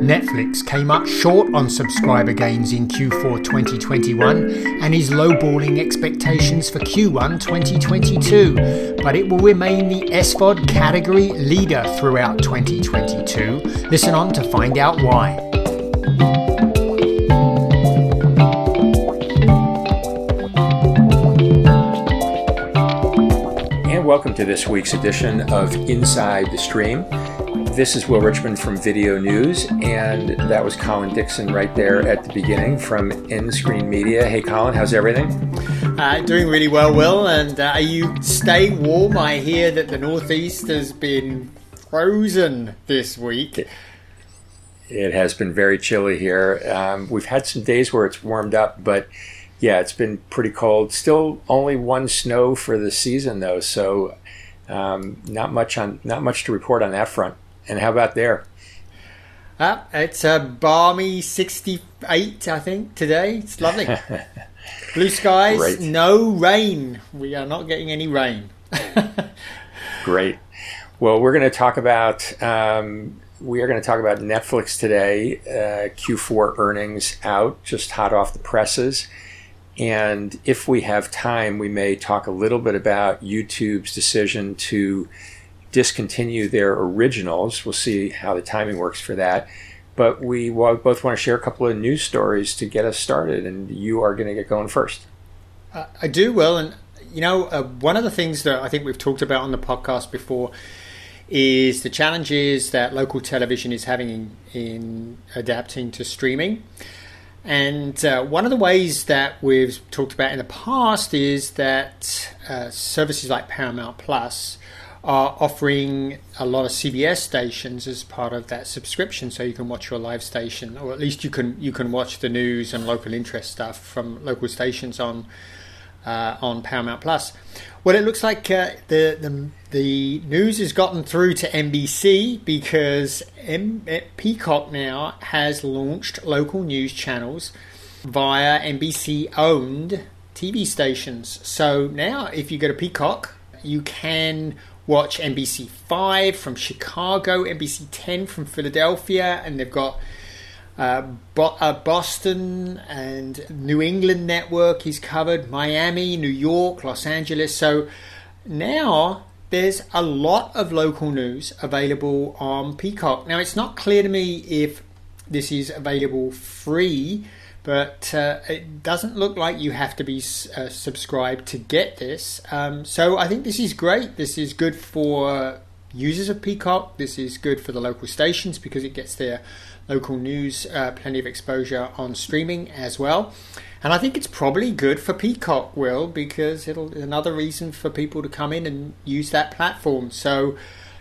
Netflix came up short on subscriber gains in Q4 2021 and is lowballing expectations for Q1 2022, but it will remain the SVOD category leader throughout 2022. Listen on to find out why. And welcome to this week's edition of Inside the Stream. This is Will Richmond from VideoNuze, and that was Colin Dixon right there at the beginning from nScreenMedia. Hey, Colin, how's everything? Uh, doing really well, Will. And uh, are you staying warm? I hear that the Northeast has been frozen this week. It has been very chilly here. Um, we've had some days where it's warmed up, but yeah, it's been pretty cold. Still only one snow for the season, though, so um, not much on not much to report on that front. And how about there? Uh, it's a balmy 68, I think, today. It's lovely. Blue skies, Great. no rain. We are not getting any rain. Great. Well, we're going to talk about um, we are going to talk about Netflix today. Uh, Q4 earnings out, just hot off the presses. And if we have time, we may talk a little bit about YouTube's decision to discontinue their originals. We'll see how the timing works for that. But we both want to share a couple of news stories to get us started, and you are going to get going first. Uh, I do, Will. And, you know, uh, one of the things that I think we've talked about on the podcast before is the challenges that local television is having in, in adapting to streaming. And uh, one of the ways that we've talked about in the past is that uh, services like Paramount Plus are offering a lot of CBS stations as part of that subscription, so you can watch your live station, or at least you can you can watch the news and local interest stuff from local stations on uh, on Paramount Plus. Well, it looks like uh, the, the the news has gotten through to NBC because M- Peacock now has launched local news channels via NBC owned TV stations. So now, if you go to Peacock, you can watch NBC 5 from Chicago, NBC 10 from Philadelphia, and they've got uh, Bo- uh, Boston and New England network is covered, Miami, New York, Los Angeles. So now there's a lot of local news available on Peacock. Now it's not clear to me if this is available free but uh, it doesn't look like you have to be uh, subscribed to get this. Um, so I think this is great. This is good for users of Peacock. This is good for the local stations because it gets their local news uh, plenty of exposure on streaming as well. And I think it's probably good for Peacock, Will, because it'll another reason for people to come in and use that platform. So,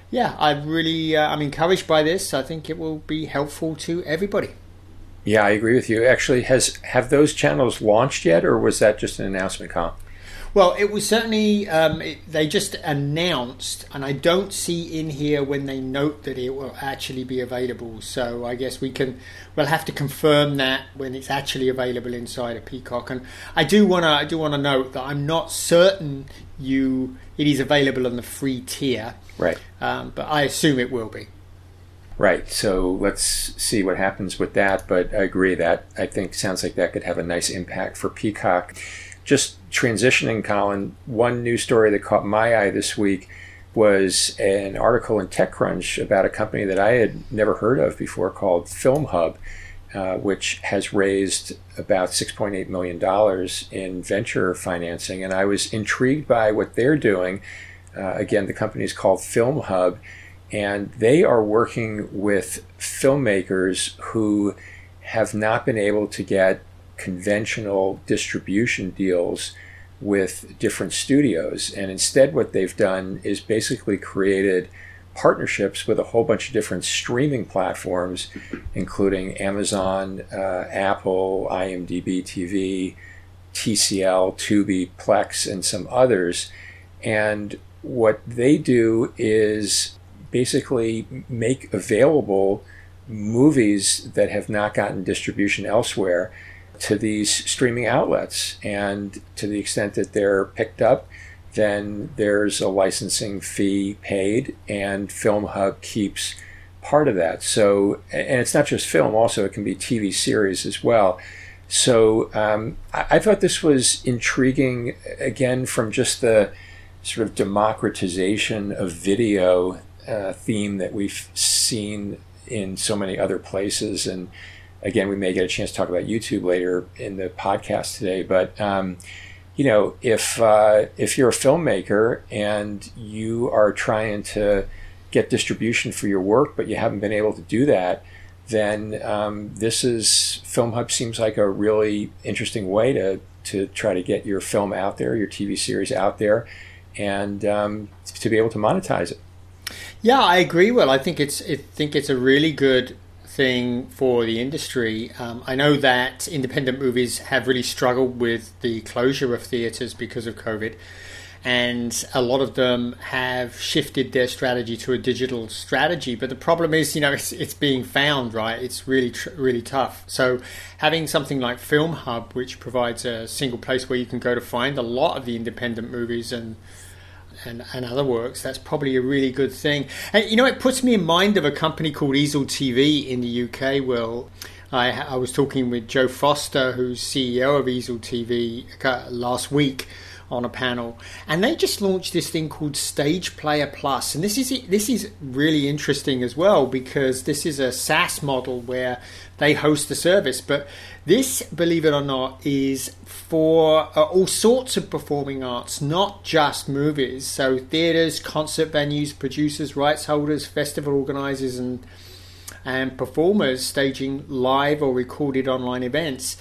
yeah, I really uh, I'm encouraged by this. I think it will be helpful to everybody. Yeah, I agree with you. Actually, has have those channels launched yet, or was that just an announcement, Colin? Well, it was certainly um, it, they just announced, and I don't see in here when they note that it will actually be available. So I guess we can we'll have to confirm that when it's actually available inside of Peacock. And I do want to I do want to note that I'm not certain you it is available on the free tier, right? Um, but I assume it will be. Right. So let's see what happens with that. But I agree that I think sounds like that could have a nice impact for Peacock. Just transitioning, Colin, one news story that caught my eye this week was an article in TechCrunch about a company that I had never heard of before called FilmHub, uh, which has raised about $6.8 million in venture financing. And I was intrigued by what they're doing. Uh, again, the company is called FilmHub and they are working with filmmakers who have not been able to get conventional distribution deals with different studios. And instead, what they've done is basically created partnerships with a whole bunch of different streaming platforms, including Amazon, uh, Apple, IMDb TV, TCL, Tubi, Plex, and some others. And what they do is basically make available movies that have not gotten distribution elsewhere to these streaming outlets. And to the extent that they're picked up, then there's a licensing fee paid, and FilmHub keeps part of that. So, and it's not just film; also it can be TV series as well. So, um, I, I thought this was intriguing again from just the sort of democratization of video uh, theme that we've seen in so many other places. And again, we may get a chance to talk about YouTube later in the podcast today. But um, you know, if uh, if you're a filmmaker and you are trying to get distribution for your work, but you haven't been able to do that, then um, this is Film Hub seems like a really interesting way to to try to get your film out there, your TV series out there, and um, to be able to monetize it. Yeah, I agree. Well, I think it's I think it's a really good thing for the industry. Um, I know that independent movies have really struggled with the closure of theaters because of COVID, and a lot of them have shifted their strategy to a digital strategy. But the problem is, you know, it's, it's being found right. It's really tr- really tough. So having something like Film Hub, which provides a single place where you can go to find a lot of the independent movies and and, and other works, that's probably a really good thing. And you know, it puts me in mind of a company called Easel TV in the UK. Well, I, I was talking with Joe Foster, who's CEO of Easel TV, uh, last week on a panel, and they just launched this thing called Stage Player Plus. Plus, and this is this is really interesting as well because this is a SaaS model where they host the service, but this, believe it or not, is for uh, all sorts of performing arts, not just movies. So theaters, concert venues, producers, rights holders, festival organizers, and and performers staging live or recorded online events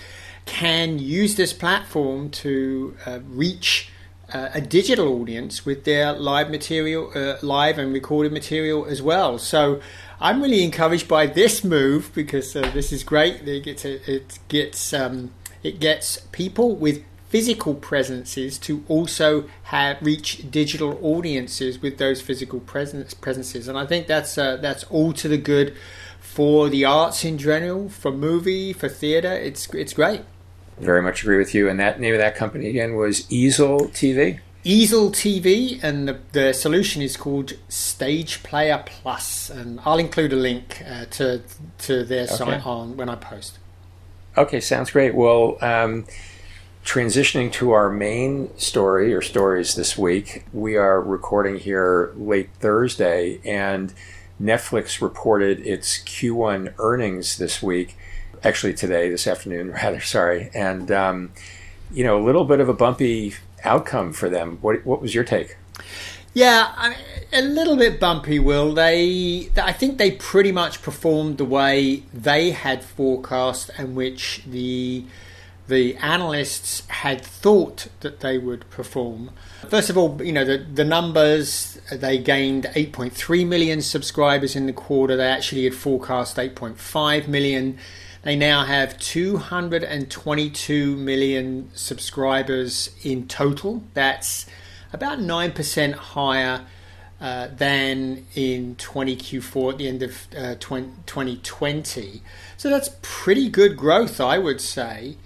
can use this platform to uh, reach uh, a digital audience with their live material, uh, live and recorded material as well. So I'm really encouraged by this move because uh, this is great. It gets it gets um, it gets people with physical presences to also have reach digital audiences with those physical presence presences, and I think that's uh, that's all to the good for the arts in general, for movie, for theatre. It's it's great. Very much agree with you. And that name of that company again was Easel TV. Easel TV, and the, the solution is called Stage Player Plus, and I'll include a link uh, to to their okay. site on when I post. Okay, sounds great. Well, um, transitioning to our main story or stories this week, we are recording here late Thursday, and Netflix reported its Q1 earnings this week actually today, this afternoon, rather. Sorry, and um, you know, a little bit of a bumpy outcome for them. What what was your take? Yeah, I mean, a little bit bumpy. Will they? I think they pretty much performed the way they had forecast, and which the the analysts had thought that they would perform. First of all, you know the the numbers. They gained 8.3 million subscribers in the quarter. They actually had forecast 8.5 million. They now have 222 million subscribers in total. That's about 9% higher uh, than in 20 Q4 at the end of uh, 2020. So that's pretty good growth, I would say.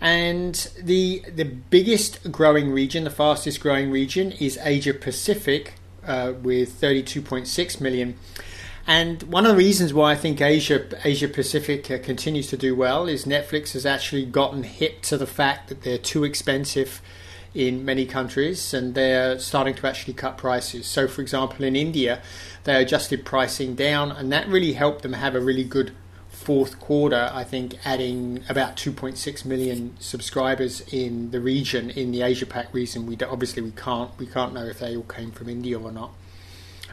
And the the biggest growing region, the fastest growing region, is Asia Pacific uh, with 32.6 million. And one of the reasons why I think Asia Asia Pacific uh, continues to do well is Netflix has actually gotten hip to the fact that they're too expensive in many countries and they're starting to actually cut prices. So, for example, in India, they adjusted pricing down, and that really helped them have a really good fourth quarter. I think adding about 2.6 million subscribers in the region, in the Asia Pac region. We obviously we can't we can't know if they all came from India or not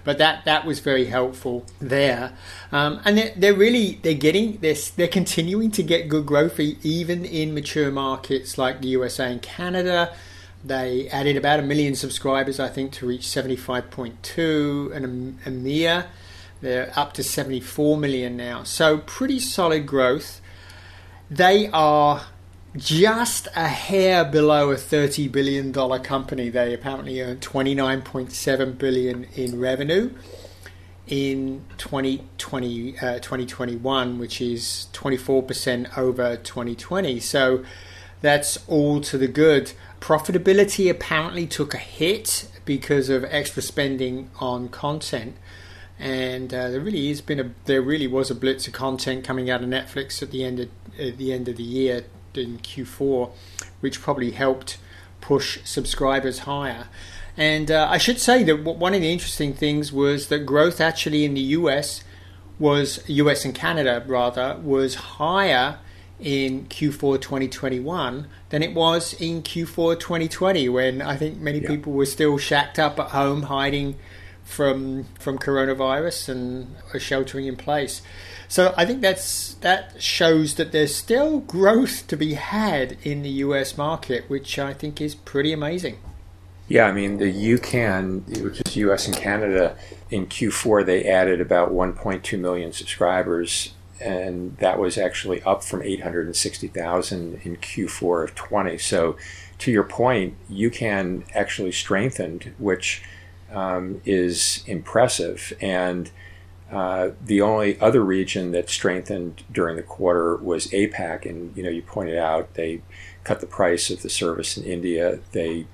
but that that was very helpful there. Um, and they're, they're, really they're getting this they're continuing to get good growth even in mature markets like the USA and Canada. They added about a million subscribers, I think, to reach 75.2, and EMEA they're up to 74 million now. So pretty solid growth. They are just a hair below a $30 billion company. They apparently earned 29.7 billion in revenue in 2020, uh, 2021, which is 24% over 2020. So that's all to the good. Profitability apparently took a hit because of extra spending on content. and uh, there really has been a there really was a blitz of content coming out of Netflix at the end of at the end of the year in Q4, which probably helped push subscribers higher. And uh, I should say that one of the interesting things was that growth actually in the US was US and Canada rather was higher in Q4 2021 than it was in Q4 2020 when I think many yeah. people were still shacked up at home hiding from from coronavirus and sheltering in place. So I think that's that shows that there's still growth to be had in the US market, which I think is pretty amazing. Yeah, I mean the UCAN, which is US and Canada, in Q4 they added about 1.2 million subscribers, and that was actually up from 860,000 in Q4 of 20. So, to your point, UCAN actually strengthened, which um, is impressive. And uh, the only other region that strengthened during the quarter was APAC, and you know you pointed out they cut the price of the service in India. They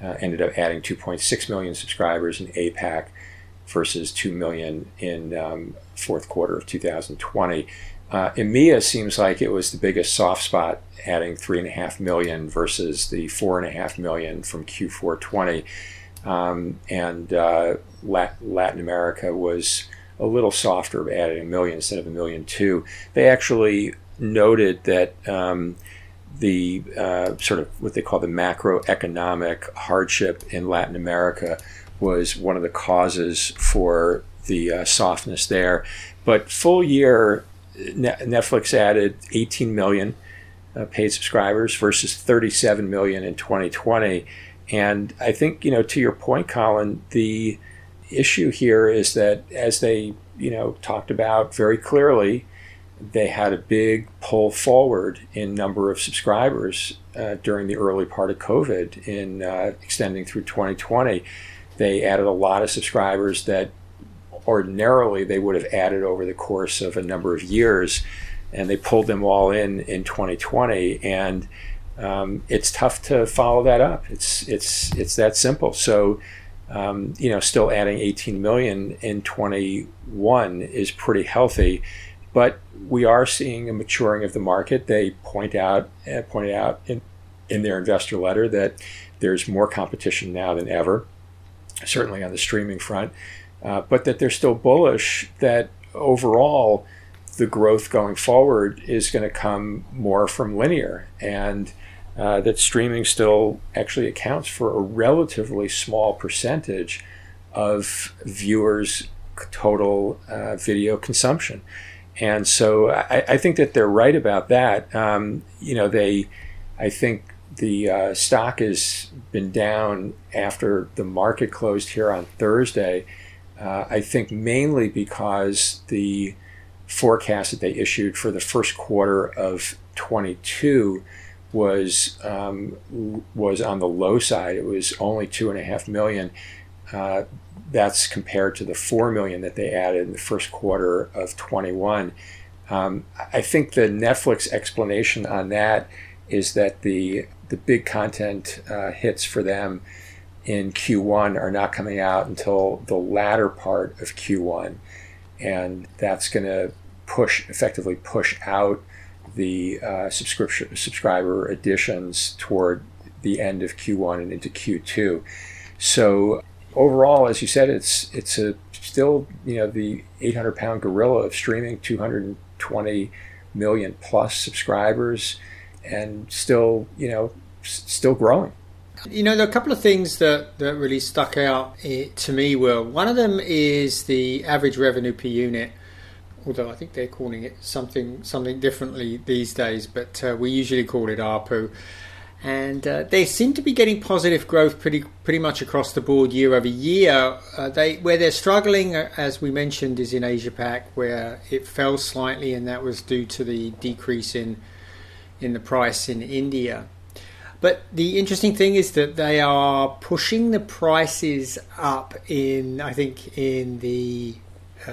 uh, ended up adding 2.6 million subscribers in APAC versus 2 million in um, fourth quarter of 2020. Uh, EMEA seems like it was the biggest soft spot, adding 3.5 million versus the 4.5 million from Q4 20. Um, and uh, Latin America was a little softer, adding a million instead of a million two. They actually noted that um, the uh, sort of what they call the macroeconomic hardship in Latin America was one of the causes for the uh, softness there. But full year, Netflix added 18 million uh, paid subscribers versus 37 million in 2020. And I think, you know, to your point, Colin, the issue here is that as they, you know, talked about very clearly, they had a big pull forward in number of subscribers uh, during the early part of COVID in uh, extending through 2020. They added a lot of subscribers that ordinarily they would have added over the course of a number of years, and they pulled them all in in 2020. And um, it's tough to follow that up. It's it's it's that simple. So, um, you know, still adding 18 million in 21 is pretty healthy, but we are seeing a maturing of the market. They point out uh, pointed out in in their investor letter that there's more competition now than ever, certainly on the streaming front, uh, but that they're still bullish that overall the growth going forward is going to come more from linear and uh, that streaming still actually accounts for a relatively small percentage of viewers' total uh, video consumption. And so I, I, think that they're right about that. Um, you know, they, I think the uh, stock has been down after the market closed here on Thursday. Uh, I think mainly because the forecast that they issued for the first quarter of 22 was um, was on the low side. It was only two and a half million. Uh, that's compared to the four million that they added in the first quarter of 21. Um, I think the Netflix explanation on that is that the the big content uh, hits for them in Q1 are not coming out until the latter part of Q1, and that's going to push effectively push out the uh, subscription subscriber additions toward the end of Q1 and into Q2. So overall, as you said, it's it's a still you know the 800 pound gorilla of streaming, 220 million plus subscribers, and still you know still growing. You know, there are a couple of things that, that really stuck out eh, to me. Were one of them is the average revenue per unit although I think they're calling it something something differently these days, but uh, we usually call it ARPU. And uh, they seem to be getting positive growth pretty pretty much across the board year over year. Uh, they where they're struggling, uh, as we mentioned, is in Asia Pac, where it fell slightly, and that was due to the decrease in in the price in India. But the interesting thing is that they are pushing the prices up in, I think, in the uh,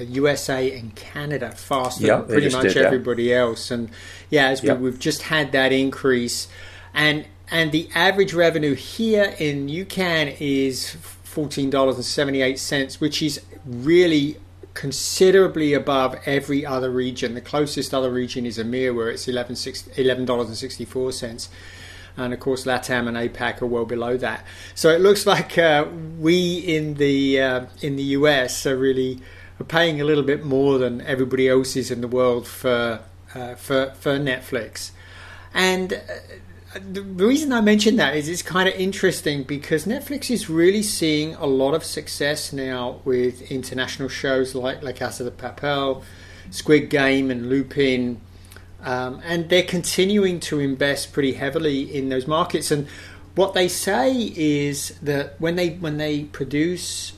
USA and Canada faster than pretty much everybody else. And yeah, as we, have just had that increase, and and the average revenue here in UCAN is $14.78, which is really considerably above every other region. The closest other region is EMEA, where it's $11.64. And of course, LATAM and APAC are well below that. So it looks like uh, we in the uh, in the US are really paying a little bit more than everybody else is in the world for uh, for for Netflix. And uh, the reason I mention that is it's kind of interesting because Netflix is really seeing a lot of success now with international shows like La Casa de Papel, Squid Game, and Lupin. Um, and they're continuing to invest pretty heavily in those markets. And what they say is that when they when they produce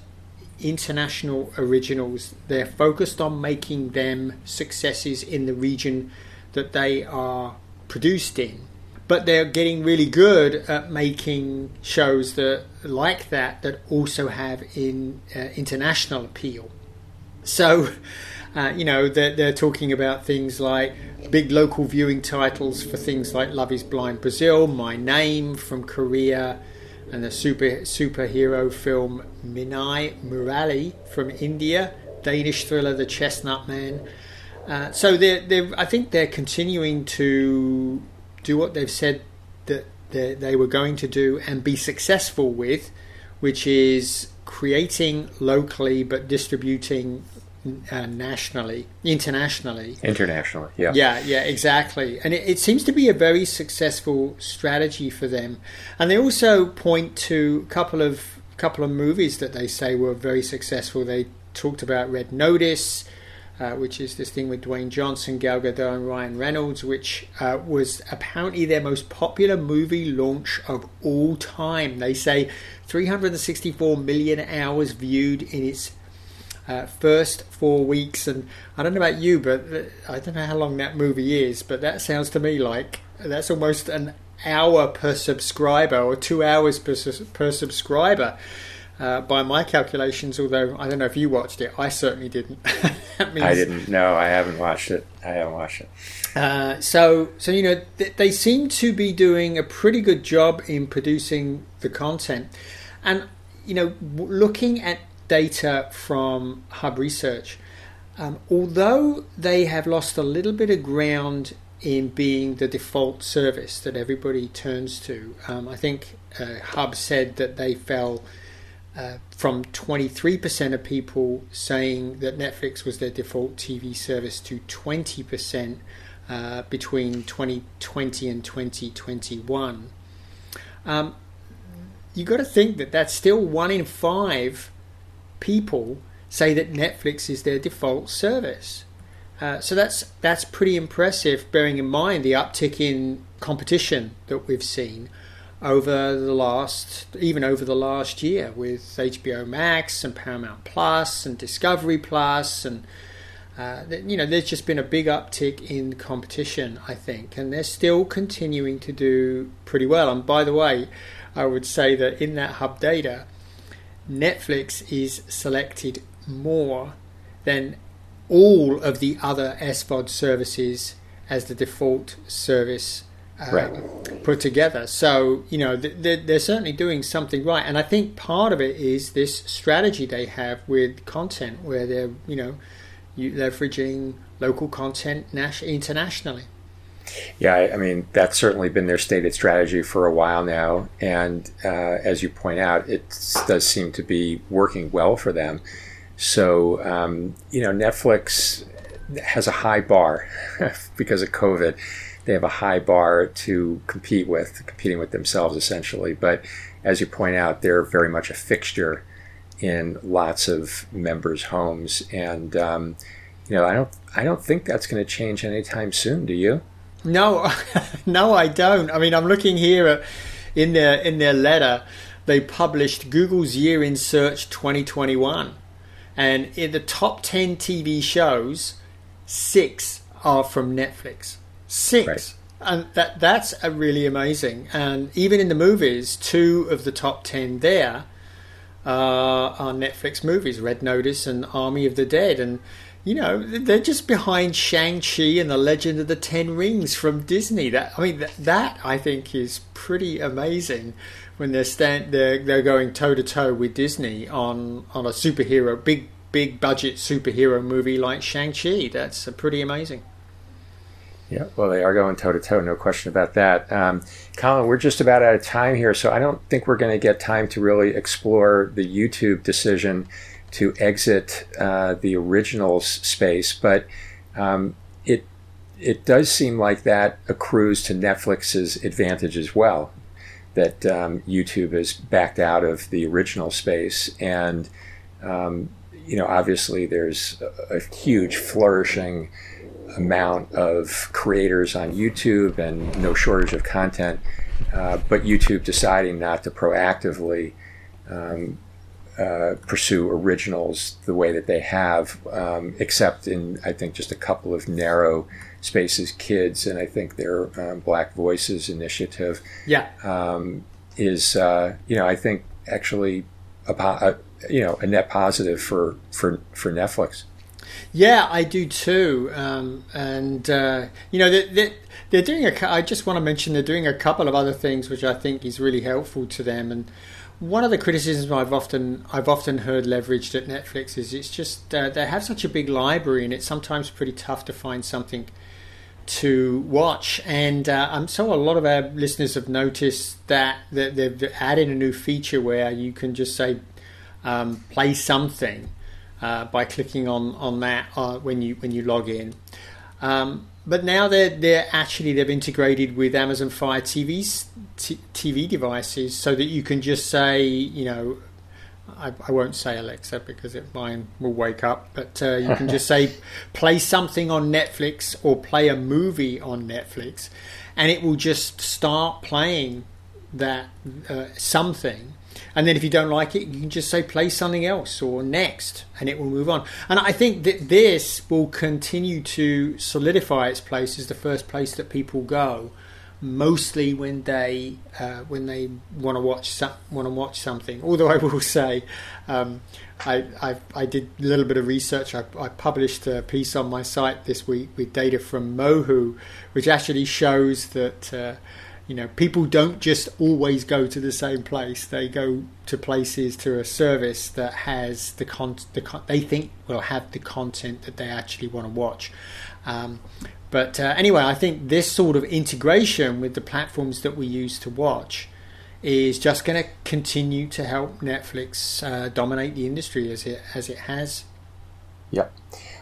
international originals, they're focused on making them successes in the region that they are produced in but they're getting really good at making shows that like that that also have in uh, international appeal. So, uh, you know, they're, they're talking about things like big local viewing titles for things like Love Is Blind Brazil, My Name from Korea, and the super superhero film Minnal Murali from India, Danish thriller The Chestnut Man. Uh, so they're, they're, I think they're continuing to do what they've said that they were going to do and be successful with, which is creating locally but distributing uh, nationally, internationally. Internationally, yeah. Yeah, yeah, exactly. And it, it, seems to be a very successful strategy for them. And they also point to a couple of couple of movies that they say were very successful. They talked about Red Notice, uh, which is this thing with Dwayne Johnson, Gal Gadot, and Ryan Reynolds, which uh, was apparently their most popular movie launch of all time. They say 364 million hours viewed in its uh, first four weeks. And I don't know about you, but I don't know how long that movie is, but that sounds to me like that's almost an hour per subscriber or two hours per, per subscriber uh, by my calculations. Although I don't know if you watched it, I certainly didn't. means, I didn't. No, I haven't watched it. I haven't watched it. Uh, so, so you know, th- they seem to be doing a pretty good job in producing the content, and you know, w- looking at data from Hub Research. Um, although they have lost a little bit of ground in being the default service that everybody turns to, um, I think uh, Hub said that they fell uh, from 23% of people saying that Netflix was their default TV service to 20% uh, between 2020 and 2021. Um, you got to think that that's still one in five people say that Netflix is their default service. Uh, so that's that's pretty impressive, bearing in mind the uptick in competition that we've seen over the last, even over the last year, with HBO Max and Paramount Plus and Discovery Plus, and uh, you know, there's just been a big uptick in competition, I think, and they're still continuing to do pretty well. And by the way, I would say that in that hub data, Netflix is selected more than all of the other SVOD services as the default service uh, right. put together. So, you know, they're, they're, certainly doing something right. And I think part of it is this strategy they have with content where they're, you know, leveraging local content internationally. Yeah, I mean, that's certainly been their stated strategy for a while now. And uh, as you point out, it does seem to be working well for them. So, um, you know, Netflix has a high bar because of COVID they have a high bar to compete with, competing with themselves essentially. But as you point out, they're very much a fixture in lots of members' homes, and um, you know, I don't, I don't think that's going to change anytime soon. Do you? No, no, I don't. I mean, I'm looking here at, in their in their letter. They published Google's Year in Search 2021, and in the top 10 TV shows, six are from Netflix. Six. Right. And that that's a really amazing. And even in the movies, two of the top ten there uh, are Netflix movies: Red Notice and Army of the Dead. And you know they're just behind Shang Chi and the Legend of the Ten Rings from Disney. That I mean that, that I think is pretty amazing when they're stand they're they're going toe to toe with Disney on on a superhero big big budget superhero movie like Shang Chi. That's pretty amazing. Yeah, well, they are going toe to toe, no question about that. Um, Colin, we're just about out of time here, so I don't think we're going to get time to really explore the YouTube decision to exit uh, the originals space, but um, it it does seem like that accrues to Netflix's advantage as well. That um, YouTube has backed out of the original space, and um, you know, obviously, there's a, a huge flourishing amount of creators on YouTube and no shortage of content, uh, but YouTube deciding not to proactively um, uh, pursue originals the way that they have, um, except in I think just a couple of narrow spaces, kids, and I think their um, Black Voices initiative. Yeah, um, is uh, you know I think actually a, a, you know a net positive for for for Netflix. Yeah, I do too. Um, and uh, you know, they're, they're, they're, doing a. I just want to mention they're doing a couple of other things which I think is really helpful to them. And one of the criticisms I've often I've often heard leveraged at Netflix is it's just uh, they have such a big library and it's sometimes pretty tough to find something to watch. And uh, I'm so a lot of our listeners have noticed that, that they've added a new feature where you can just say um, play something uh, by clicking on on that uh, when you when you log in. Um, but now they're they're actually they've integrated with Amazon Fire TV's t- TV devices so that you can just say you know I, I won't say Alexa because it, mine will wake up, but uh, you can just say play something on Netflix or play a movie on Netflix, and it will just start playing that uh, something and then if you don't like it, you can just say play something else or next, and it will move on. And I think that this will continue to solidify its place as the first place that people go, mostly when they uh, when they want to watch some, want to watch something. Although I will say, um, I, I, I did a little bit of research. I, I, published a piece on my site this week with data from Mohu, which actually shows that. Uh, you know, people don't just always go to the same place. They go to places to a service that has the con, the con- they think will have the content that they actually want to watch. Um, but uh, anyway, I think this sort of integration with the platforms that we use to watch is just going to continue to help Netflix uh, dominate the industry as it as it has. Yep.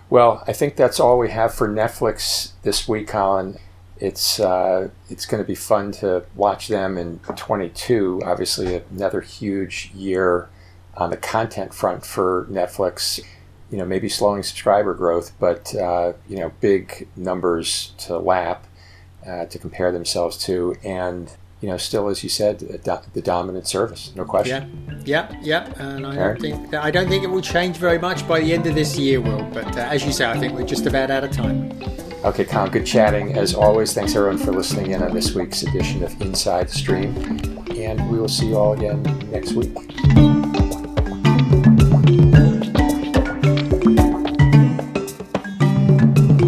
Well, I think that's all we have for Netflix this week, Colin it's uh, it's going to be fun to watch them in 22. Obviously, another huge year on the content front for Netflix. You know, maybe slowing subscriber growth, but uh, you know, big numbers to lap uh, to compare themselves to, and you know, still, as you said, the dominant service, no question. Yeah, yeah, yeah. And I don't think I don't think it will change very much by the end of this year, Will. But uh, as you say, I think we're just about out of time. Okay, Colin, good chatting. As always, thanks everyone for listening in on this week's edition of Inside the Stream. And we will see you all again next week.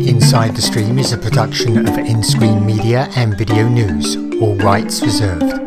Inside the Stream is a production of nScreenMedia and VideoNuze, all rights reserved.